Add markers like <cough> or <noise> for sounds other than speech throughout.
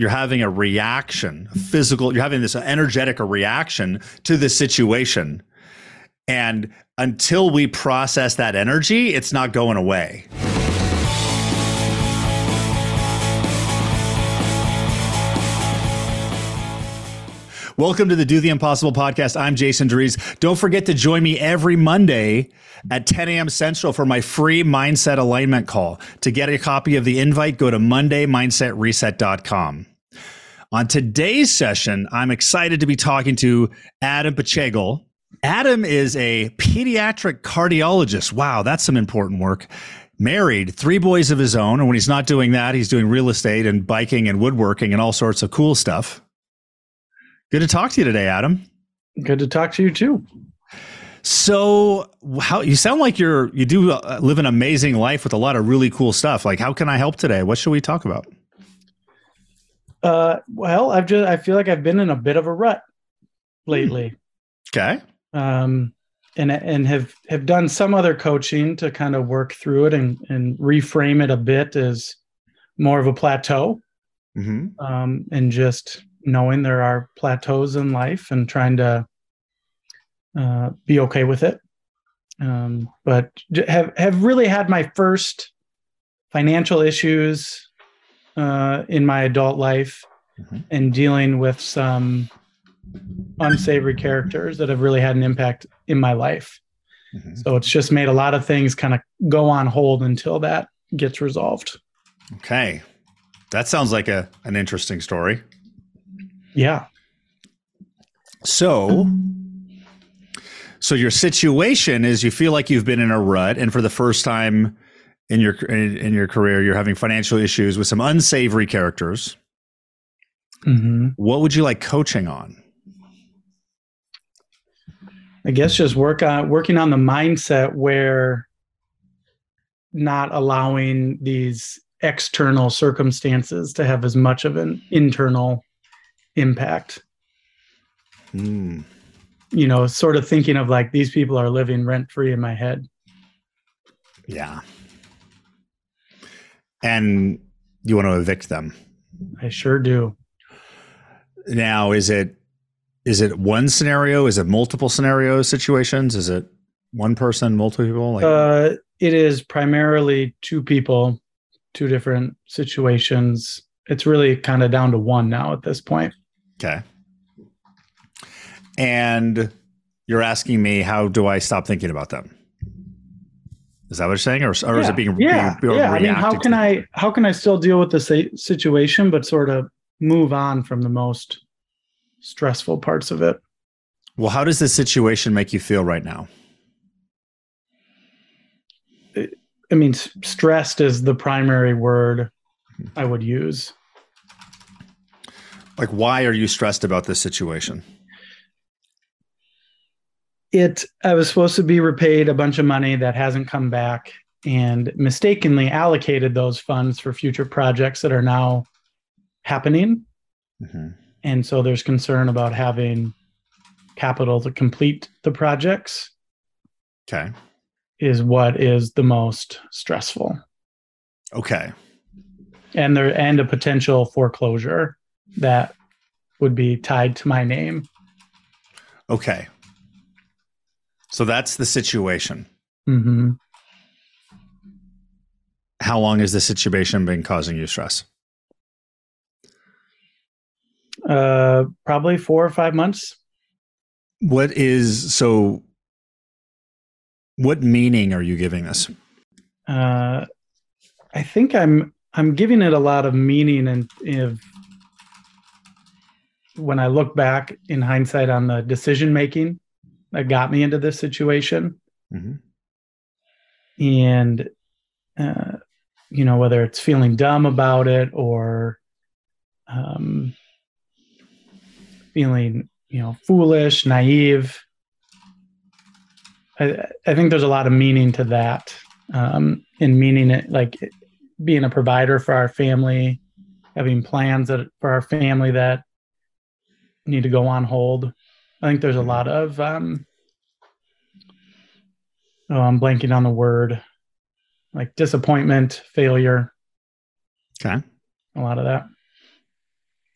you're having a reaction, physical, you're having this energetic reaction to the situation. And until we process that energy, it's not going away. Welcome to the Do the Impossible podcast. I'm Jason Drees. Don't forget to join me every Monday at 10 a.m. Central for my free mindset alignment call. To get a copy of the invite, go to MondayMindsetReset.com. On today's session, I'm excited to be talking to Adam Putschoegl. Adam is a pediatric cardiologist. Wow, that's some important work. Married, three boys of his own. And when he's not doing that, he's doing real estate and biking and woodworking and all sorts of cool stuff. Good to talk to you today, Adam. Good to talk to you too. So, how you sound like you're you do uh, live an amazing life with a lot of really cool stuff. Like, how can I help today? What should we talk about? Uh, well, I've just I feel like I've been in a bit of a rut lately. Okay. Um, and and have have done some other coaching to kind of work through it and and reframe it a bit as more of a plateau. Mm-hmm. Um, and just knowing there are plateaus in life and trying to uh, be okay with it. Um, but have have really had my first financial issues uh, in my adult life mm-hmm. and dealing with some unsavory characters that have really had an impact in my life. Mm-hmm. So it's just made a lot of things kind of go on hold until that gets resolved. Okay. That sounds like a an interesting story. Yeah. So, so your situation is you feel like you've been in a rut, and for the first time in your in, in your career, you're having financial issues with some unsavory characters. Mm-hmm. What would you like coaching on? I guess just work on working on the mindset where not allowing these external circumstances to have as much of an internal impact. Mm. You know, sort of thinking of like these people are living rent free in my head. Yeah. And you want to evict them. I sure do. Now, is it is it one scenario? Is it multiple scenario situations? Is it one person, multiple people? Like- uh, it is primarily two people, two different situations. It's really kind of down to one now at this point. Okay. And you're asking me, how do I stop thinking about them? Is that what you're saying, or, or yeah. is it being yeah, being, yeah? I mean, how can I how can I still deal with the situation, but sort of move on from the most stressful parts of it? Well, how does this situation make you feel right now? I mean, stressed is the primary word mm-hmm. I would use. Like, why are you stressed about this situation? It, I was supposed to be repaid a bunch of money that hasn't come back and mistakenly allocated those funds for future projects that are now happening. Mm-hmm. And so there's concern about having capital to complete the projects. Okay. Is what is the most stressful. Okay. And there and a potential foreclosure that would be tied to my name. Okay. So that's the situation. Mm-hmm. How long has the situation been causing you stress? Uh, probably four or five months. What is so? What meaning are you giving this? Uh, I think I'm I'm giving it a lot of meaning and if when I look back in hindsight on the decision making that got me into this situation. Mm-hmm. And, uh, you know, whether it's feeling dumb about it or um, feeling, you know, foolish, naive. I, I think there's a lot of meaning to that. Um, in meaning it like being a provider for our family, having plans that for our family that need to go on hold. I think there's a lot of um, oh, I'm blanking on the word, like disappointment, failure. Okay. A lot of that.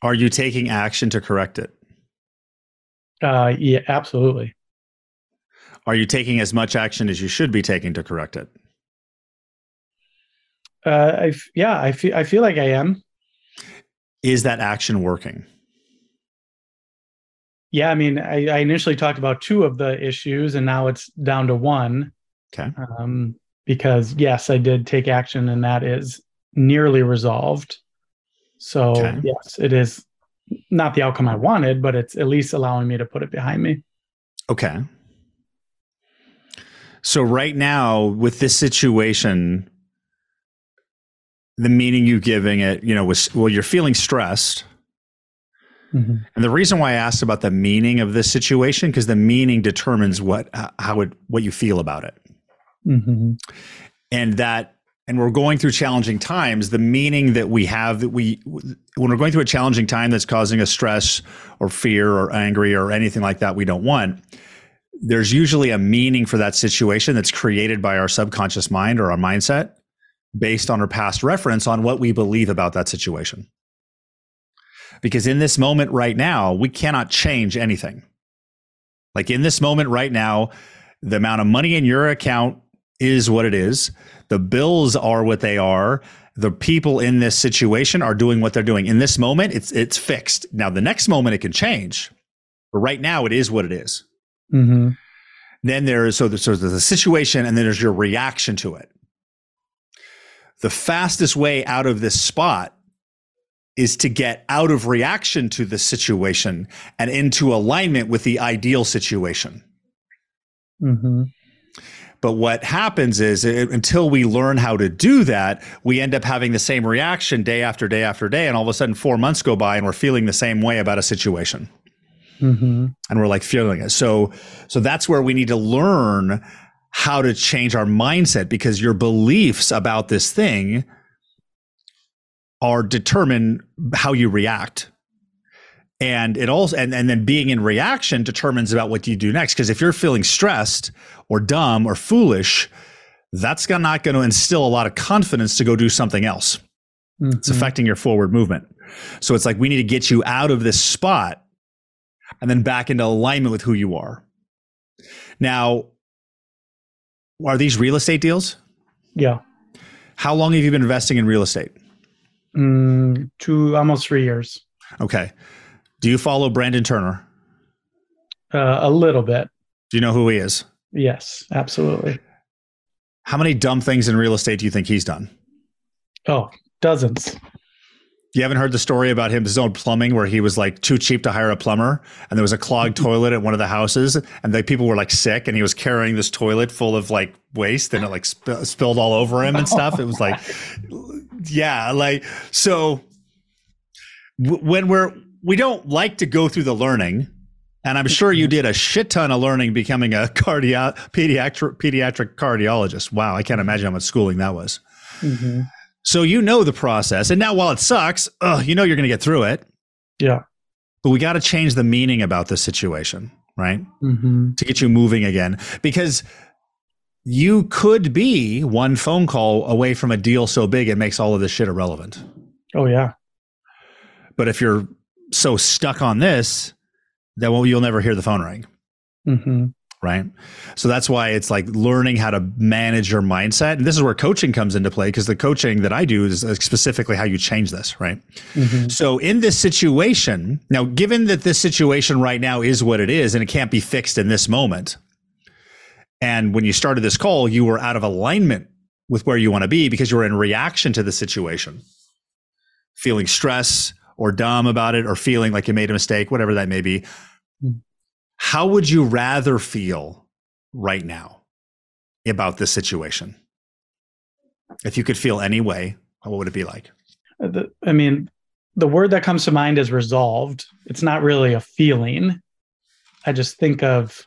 Are you taking action to correct it? Uh, yeah, absolutely. Are you taking as much action as you should be taking to correct it? Uh, I yeah, I feel I feel like I am. Is that action working? Yeah, I mean, I, I initially talked about two of the issues, and now it's down to one. Okay. Um, because yes, I did take action, and that is nearly resolved. So okay. yes, it is not the outcome I wanted, but it's at least allowing me to put it behind me. Okay. So right now with this situation, the meaning you giving it, you know, was well, you're feeling stressed. Mm-hmm. And the reason why I asked about the meaning of this situation, because the meaning determines what how it what you feel about it. Mm-hmm. And that and we're going through challenging times, the meaning that we have that we when we're going through a challenging time that's causing us stress or fear or angry or anything like that we don't want, there's usually a meaning for that situation that's created by our subconscious mind or our mindset based on our past reference on what we believe about that situation. Because in this moment right now, we cannot change anything. Like in this moment right now, the amount of money in your account is what it is. The bills are what they are. The people in this situation are doing what they're doing. In this moment, it's it's fixed. Now, the next moment it can change, but right now it is what it is. Mm-hmm. Then there is so there's, so there's a situation, and then there's your reaction to it the fastest way out of this spot is to get out of reaction to the situation and into alignment with the ideal situation. Mm-hmm. But what happens is it, until we learn how to do that, we end up having the same reaction day after day after day. And all of a sudden, four months go by and we're feeling the same way about a situation. Mm-hmm. And we're like feeling it. So, so that's where we need to learn how to change our mindset because your beliefs about this thing are determine how you react and it also and, and then being in reaction determines about what you do next because if you're feeling stressed or dumb or foolish that's not going to instill a lot of confidence to go do something else mm-hmm. it's affecting your forward movement so it's like we need to get you out of this spot and then back into alignment with who you are now are these real estate deals? Yeah. How long have you been investing in real estate? Mm, two, almost three years. Okay. Do you follow Brandon Turner? Uh, a little bit. Do you know who he is? Yes, absolutely. How many dumb things in real estate do you think he's done? Oh, dozens. You haven't heard the story about him, his own plumbing, where he was like too cheap to hire a plumber, and there was a clogged <laughs> toilet at one of the houses, and the people were like sick, and he was carrying this toilet full of like waste, and it like sp- spilled all over him and stuff. It was like, yeah, like so. W- when we're we don't like to go through the learning, and I'm sure you did a shit ton of learning becoming a cardio pediatric pediatric cardiologist. Wow, I can't imagine how much schooling that was. Mm-hmm. So you know the process. And now while it sucks, ugh, you know you're going to get through it. Yeah. But we got to change the meaning about the situation, right? Mm-hmm. To get you moving again. Because you could be one phone call away from a deal so big it makes all of this shit irrelevant. Oh, yeah. But if you're so stuck on this, then well, you'll never hear the phone ring. Mm-hmm right? So that's why it's like learning how to manage your mindset. And this is where coaching comes into play because the coaching that I do is specifically how you change this, right? Mm-hmm. So in this situation, now, given that this situation right now is what it is and it can't be fixed in this moment, and when you started this call, you were out of alignment with where you want to be because you were in reaction to the situation, feeling stress or dumb about it or feeling like you made a mistake, whatever that may be. How would you rather feel right now about this situation? If you could feel any way, what would it be like? Uh, I mean, the word that comes to mind is resolved. It's not really a feeling. I just think of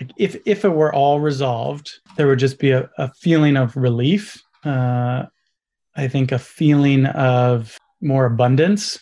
like if if it were all resolved, there would just be a, a feeling of relief. Uh, I think a feeling of more abundance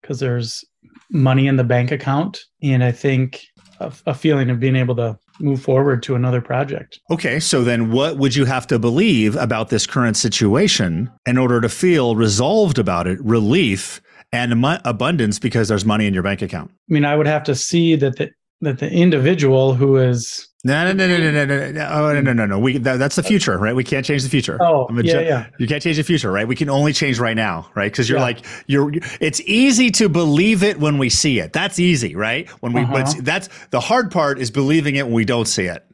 because there's money in the bank account. And I think a, a feeling of being able to move forward to another project. Okay, so then what would you have to believe about this current situation in order to feel resolved about it, relief, and abundance because there's money in your bank account. I mean, I would have to see that the that the individual who is no no no no no no no oh, no no no no. We that, that's the future right? We can't change the future. Oh yeah, yeah. You can't change the future right? We can only change right now right? Because you're yeah. like you're it's easy to believe it when we see it. That's easy right? When we uh-huh. but that's the hard part is believing it when we don't see it.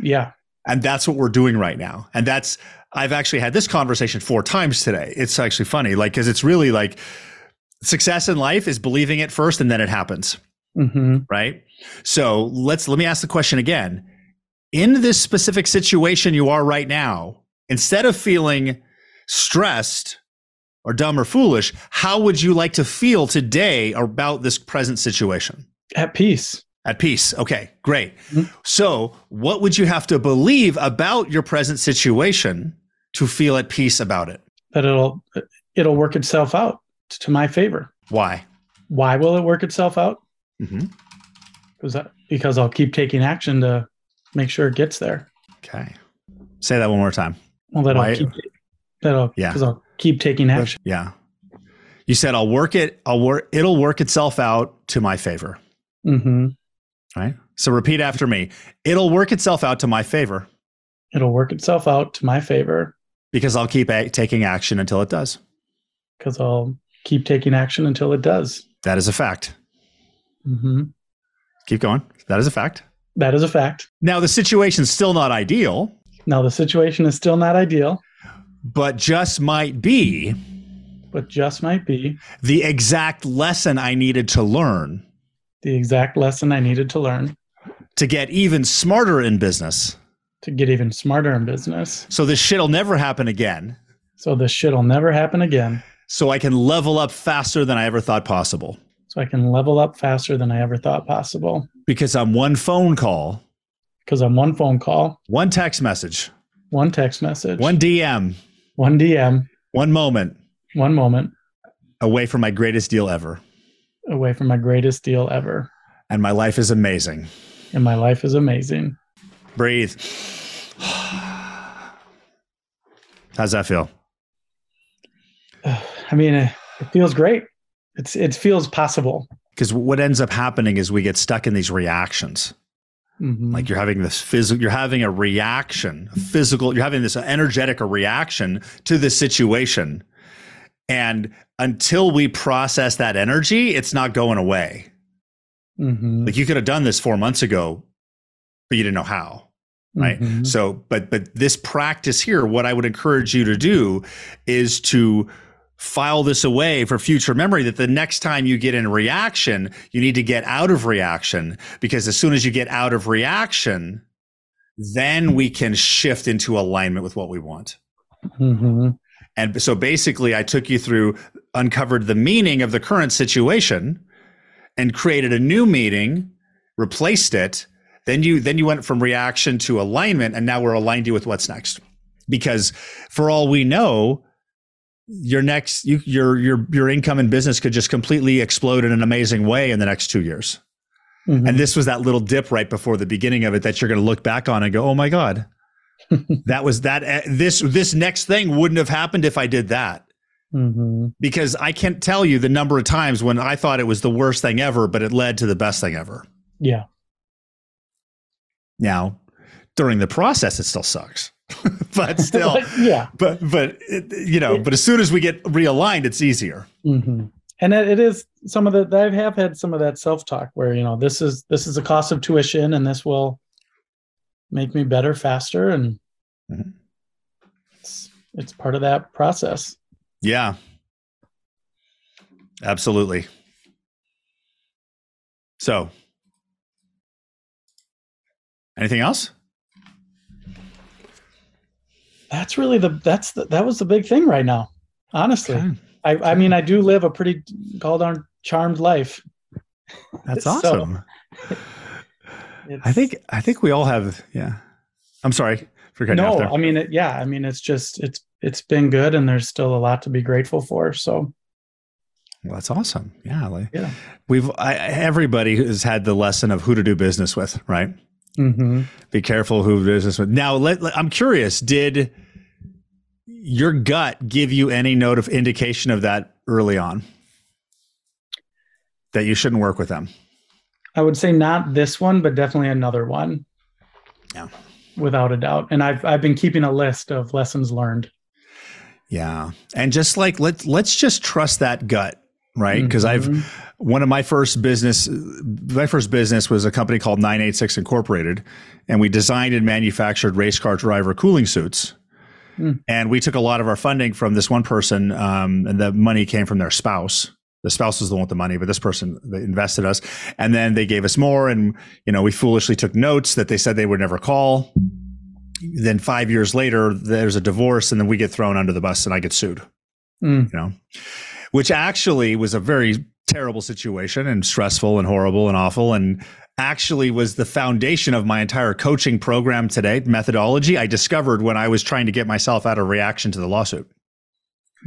Yeah. And that's what we're doing right now. And that's I've actually had this conversation four times today. It's actually funny like because it's really like success in life is believing it first and then it happens. Mm-hmm. right so let's let me ask the question again. In this specific situation you are right now, instead of feeling stressed or dumb or foolish, how would you like to feel today about this present situation? At peace. At peace. Okay, great. Mm-hmm. So, what would you have to believe about your present situation to feel at peace about it? That it'll it'll work itself out to my favor. Why? Why will it work itself out? Mm-hmm because that because I'll keep taking action to make sure it gets there. Okay. Say that one more time. Well, that I'll keep that'll yeah because I'll keep taking action. Yeah. You said I'll work it. I'll work. It'll work itself out to my favor. Mm-hmm. Right. So repeat after me. It'll work itself out to my favor. It'll work itself out to my favor. Because I'll keep a- taking action until it does. Because I'll keep taking action until it does. That is a fact. Mm-hmm. Keep going. That is a fact. That is a fact. Now, the situation's still not ideal. Now, the situation is still not ideal. But just might be. But just might be. The exact lesson I needed to learn. The exact lesson I needed to learn. To get even smarter in business. To get even smarter in business. So this shit'll never happen again. So this shit'll never happen again. So I can level up faster than I ever thought possible so I can level up faster than I ever thought possible. Because I'm one phone call. Because I'm one phone call. One text message. One text message. One DM. One DM. One moment. One moment. Away from my greatest deal ever. Away from my greatest deal ever. And my life is amazing. And my life is amazing. Breathe. How's that feel? <sighs> I mean, it, it feels great. It's it feels possible. Because what ends up happening is we get stuck in these reactions. Mm-hmm. Like you're having this physical, you're having a reaction, a physical, you're having this energetic reaction to the situation. And until we process that energy, it's not going away. Mm-hmm. Like you could have done this four months ago, but you didn't know how. Right. Mm-hmm. So, but, but this practice here, what I would encourage you to do is to file this away for future memory that the next time you get in reaction, you need to get out of reaction because as soon as you get out of reaction, then we can shift into alignment with what we want. Mm-hmm. And so basically, I took you through, uncovered the meaning of the current situation and created a new meaning, replaced it. Then you then you went from reaction to alignment, and now we're aligned you with what's next. Because for all we know, your next you, your your your income and business could just completely explode in an amazing way in the next two years. Mm-hmm. And this was that little dip right before the beginning of it that you're going to look back on and go, "Oh my god, <laughs> that was that uh, this this next thing wouldn't have happened if I did that." Mm-hmm. Because I can't tell you the number of times when I thought it was the worst thing ever, but it led to the best thing ever. Yeah. Now, during the process, it still sucks. <laughs> but still, but, yeah. But but you know, but as soon as we get realigned, it's easier. Mm-hmm. And it, it is some of the I have had some of that self talk where you know this is this is a cost of tuition, and this will make me better faster, and mm-hmm. it's it's part of that process. Yeah, absolutely. So, anything else? That's really the that's the, that was the big thing right now. Honestly, okay. I I mean I do live a pretty called on charmed life. That's <laughs> awesome. so, I think I think we all have. Yeah, I'm sorry for cutting no, I mean it, yeah, I mean it's just it's it's been good, and there's still a lot to be grateful for. So. Well, that's awesome. Yeah, like yeah. we've I, everybody has had the lesson of who to do business with, right? Mm-hmm. Be careful who business with. Now, let, let, I'm curious. Did your gut give you any note of indication of that early on? that you shouldn't work with them? I would say not this one, but definitely another one. Yeah. Without a doubt. And I've I've been keeping a list of lessons learned. Yeah. And just like let's let's just trust that gut, right? Because mm-hmm. I've one of my first business my first business was a company called 986 Incorporated, and we designed and manufactured race car driver cooling suits. Mm. And we took a lot of our funding from this one person, um, and the money came from their spouse the spouse was the one with the money, but this person invested us. And then they gave us more. And, you know, we foolishly took notes that they said they would never call. Then five years later, there's a divorce and then we get thrown under the bus and I get sued, mm. you know, which actually was a very terrible situation and stressful and horrible and awful. And actually was the foundation of my entire coaching program today, methodology I discovered when I was trying to get myself out of reaction to the lawsuit.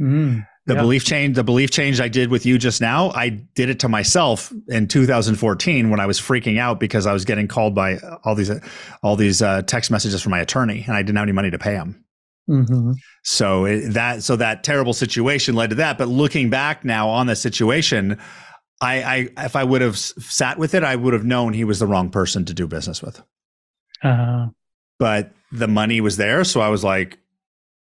Mm. The yep. belief change, the belief change I did with you just now, I did it to myself in 2014 when I was freaking out because I was getting called by all these all these uh, text messages from my attorney, and I didn't have any money to pay him. Mm-hmm. So it, that so that terrible situation led to that. But looking back now on the situation, I, I if I would have sat with it, I would have known he was the wrong person to do business with. Uh-huh. But the money was there, so I was like,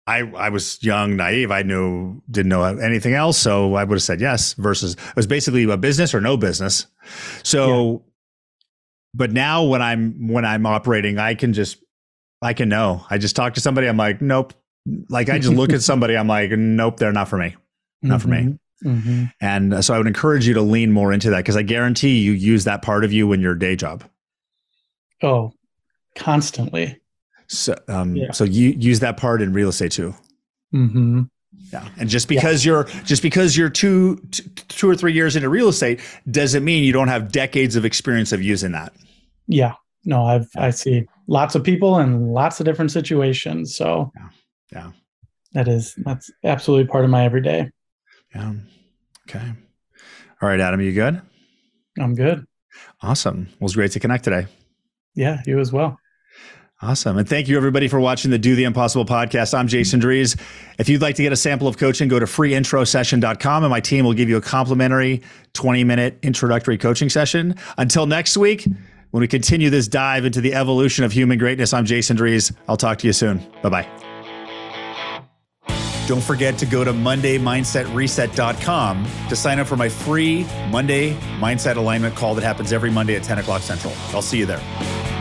I, I was young, naive. I knew, didn't know anything else. So I would have said yes versus it was basically a business or no business. So, yeah. but now when I'm, when I'm operating, I can just, I can know. I just talk to somebody. I'm like, nope. Like I just look at somebody. I'm like, nope, they're not for me. Not mm-hmm. for me. Mm-hmm. mm-hmm. And uh, so I would encourage you to lean more into that because I guarantee you use that part of you in your day job. Oh, constantly. So, um, yeah. so you use that part in real estate too. Mm-hmm. Yeah, and just because yeah. you're just because you're two two or three years into real estate doesn't mean you don't have decades of experience of using that. Yeah, no, I've yeah. I see lots of people and lots of different situations. So yeah, yeah, that is mm. that's absolutely part of my everyday. Yeah. Okay. All right, Adam, are you good? I'm good. Awesome. Well, it's great to connect today. Yeah, you as well. Awesome. And thank you, everybody, for watching the Do the Impossible podcast. I'm Jason mm. Drees. If you'd like to get a sample of coaching, go to freeintrosession.com and my team will give you a complimentary 20 minute introductory coaching session. Until next week, when we continue this dive into the evolution of human greatness, I'm Jason Drees. I'll talk to you soon. Bye bye. Don't forget to go to MondayMindsetReset.com to sign up for my free Monday Mindset Alignment call that happens every Monday at 10 o'clock Central. I'll see you there.